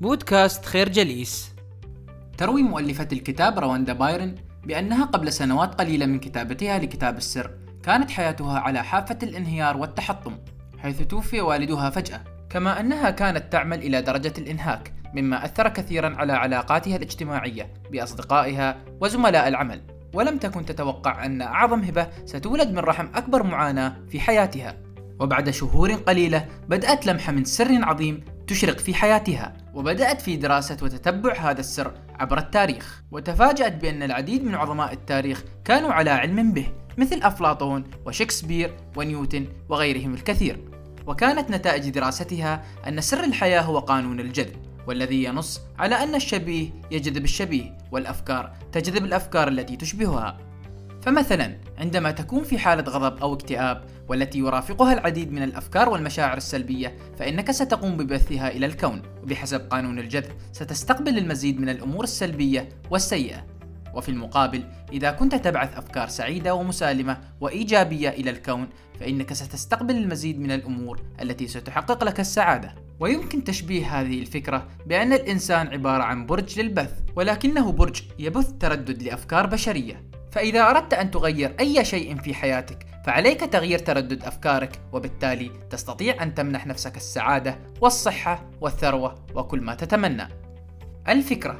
بودكاست خير جليس. تروي مؤلفة الكتاب رواندا بايرن بأنها قبل سنوات قليلة من كتابتها لكتاب السر كانت حياتها على حافة الانهيار والتحطم حيث توفي والدها فجأة كما أنها كانت تعمل إلى درجة الإنهاك مما أثر كثيرا على علاقاتها الاجتماعية بأصدقائها وزملاء العمل. ولم تكن تتوقع أن أعظم هبة ستولد من رحم أكبر معاناة في حياتها. وبعد شهور قليلة بدأت لمحة من سر عظيم تشرق في حياتها وبدأت في دراسة وتتبع هذا السر عبر التاريخ. وتفاجأت بأن العديد من عظماء التاريخ كانوا على علم به مثل أفلاطون وشكسبير ونيوتن وغيرهم الكثير. وكانت نتائج دراستها أن سر الحياة هو قانون الجذب والذي ينص على أن الشبيه يجذب الشبيه والأفكار تجذب الأفكار التي تشبهها. فمثلا عندما تكون في حالة غضب أو اكتئاب والتي يرافقها العديد من الأفكار والمشاعر السلبية فإنك ستقوم ببثها إلى الكون. وبحسب قانون الجذب ستستقبل المزيد من الأمور السلبية والسيئة. وفي المقابل إذا كنت تبعث أفكار سعيدة ومسالمة وإيجابية إلى الكون فإنك ستستقبل المزيد من الأمور التي ستحقق لك السعادة. ويمكن تشبيه هذه الفكرة بأن الإنسان عبارة عن برج للبث ولكنه برج يبث تردد لأفكار بشرية. فإذا أردت أن تغير أي شيء في حياتك فعليك تغيير تردد أفكارك وبالتالي تستطيع أن تمنح نفسك السعادة والصحة والثروة وكل ما تتمنى. الفكرة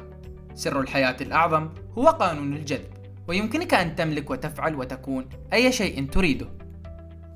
سر الحياة الأعظم هو قانون الجذب ويمكنك أن تملك وتفعل وتكون أي شيء تريده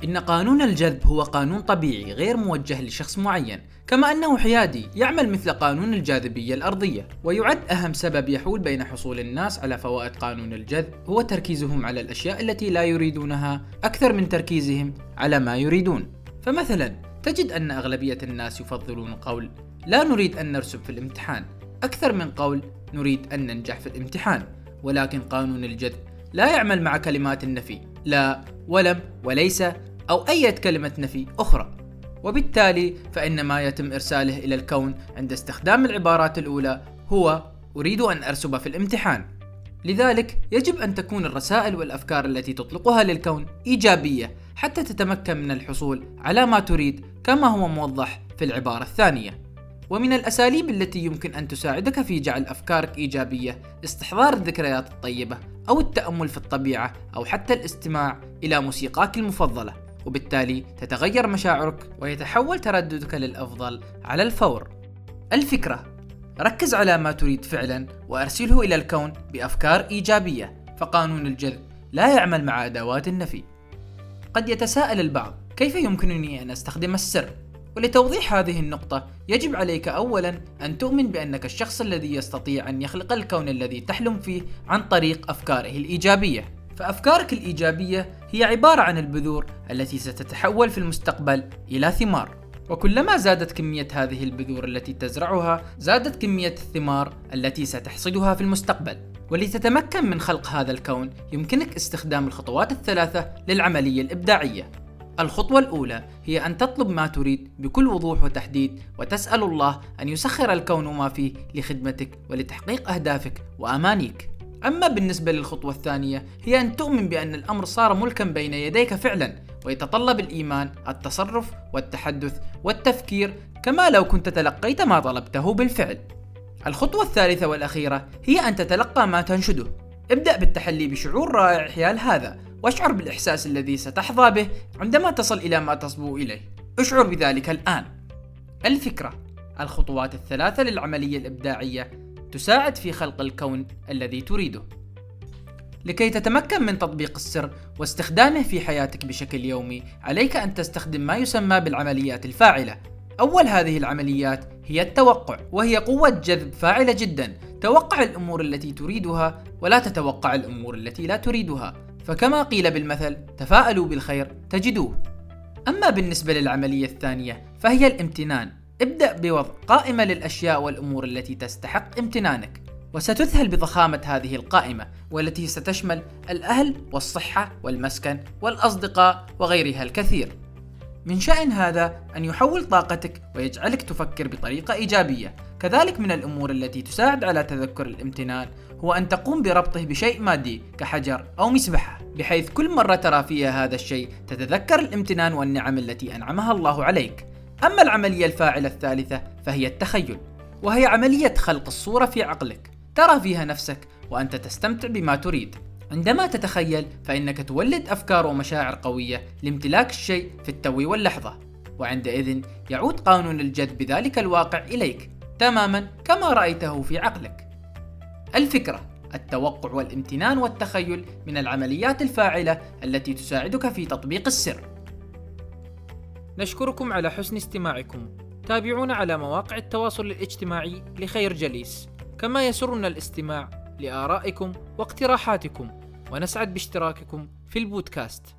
إن قانون الجذب هو قانون طبيعي غير موجه لشخص معين، كما أنه حيادي يعمل مثل قانون الجاذبية الأرضية، ويعد أهم سبب يحول بين حصول الناس على فوائد قانون الجذب هو تركيزهم على الأشياء التي لا يريدونها أكثر من تركيزهم على ما يريدون. فمثلا تجد أن أغلبية الناس يفضلون قول لا نريد أن نرسب في الامتحان أكثر من قول نريد أن ننجح في الامتحان، ولكن قانون الجذب لا يعمل مع كلمات النفي لا ولم وليس أو أي كلمة نفي أخرى. وبالتالي فإن ما يتم إرساله إلى الكون عند استخدام العبارات الأولى هو أريد أن أرسب في الامتحان. لذلك يجب أن تكون الرسائل والأفكار التي تطلقها للكون إيجابية حتى تتمكن من الحصول على ما تريد كما هو موضح في العبارة الثانية. ومن الأساليب التي يمكن أن تساعدك في جعل أفكارك إيجابية استحضار الذكريات الطيبة أو التأمل في الطبيعة أو حتى الاستماع إلى موسيقاك المفضلة. وبالتالي تتغير مشاعرك ويتحول ترددك للأفضل على الفور. الفكرة ركز على ما تريد فعلا وأرسله إلى الكون بأفكار إيجابية فقانون الجذب لا يعمل مع أدوات النفي. قد يتساءل البعض كيف يمكنني أن أستخدم السر؟ ولتوضيح هذه النقطة يجب عليك أولا أن تؤمن بأنك الشخص الذي يستطيع أن يخلق الكون الذي تحلم فيه عن طريق أفكاره الإيجابية. فأفكارك الإيجابية هي عبارة عن البذور التي ستتحول في المستقبل إلى ثمار. وكلما زادت كمية هذه البذور التي تزرعها زادت كمية الثمار التي ستحصدها في المستقبل. ولتتمكن من خلق هذا الكون يمكنك استخدام الخطوات الثلاثة للعملية الإبداعية. الخطوة الأولى هي أن تطلب ما تريد بكل وضوح وتحديد وتسأل الله أن يسخر الكون ما فيه لخدمتك ولتحقيق أهدافك وأمانيك. أما بالنسبة للخطوة الثانية هي أن تؤمن بأن الأمر صار ملكا بين يديك فعلا ويتطلب الإيمان التصرف والتحدث والتفكير كما لو كنت تلقيت ما طلبته بالفعل. الخطوة الثالثة والأخيرة هي أن تتلقى ما تنشده. ابدأ بالتحلي بشعور رائع حيال هذا واشعر بالإحساس الذي ستحظى به عندما تصل إلى ما تصبو إليه. أشعر بذلك الآن. الفكرة الخطوات الثلاثة للعملية الإبداعية تساعد في خلق الكون الذي تريده. لكي تتمكن من تطبيق السر واستخدامه في حياتك بشكل يومي عليك أن تستخدم ما يسمى بالعمليات الفاعلة. أول هذه العمليات هي التوقع وهي قوة جذب فاعلة جدا. توقع الأمور التي تريدها ولا تتوقع الأمور التي لا تريدها. فكما قيل بالمثل تفاءلوا بالخير تجدوه. أما بالنسبة للعملية الثانية فهي الامتنان. ابدأ بوضع قائمة للأشياء والأمور التي تستحق امتنانك وستذهل بضخامة هذه القائمة والتي ستشمل الأهل والصحة والمسكن والأصدقاء وغيرها الكثير. من شأن هذا أن يحول طاقتك ويجعلك تفكر بطريقة إيجابية. كذلك من الأمور التي تساعد على تذكر الامتنان هو أن تقوم بربطه بشيء مادي كحجر أو مسبحة بحيث كل مرة ترى فيها هذا الشيء تتذكر الامتنان والنعم التي أنعمها الله عليك. أما العملية الفاعلة الثالثة فهي التخيل وهي عملية خلق الصورة في عقلك. ترى فيها نفسك وأنت تستمتع بما تريد. عندما تتخيل فإنك تولد أفكار ومشاعر قوية لامتلاك الشيء في التو واللحظة وعندئذ يعود قانون الجذب ذلك الواقع إليك تماما كما رأيته في عقلك. الفكرة التوقع والامتنان والتخيل من العمليات الفاعلة التي تساعدك في تطبيق السر. نشكركم على حسن استماعكم. تابعونا على مواقع التواصل الاجتماعي لخير جليس. كما يسرنا الاستماع لآرائكم واقتراحاتكم. ونسعد باشتراككم في البودكاست.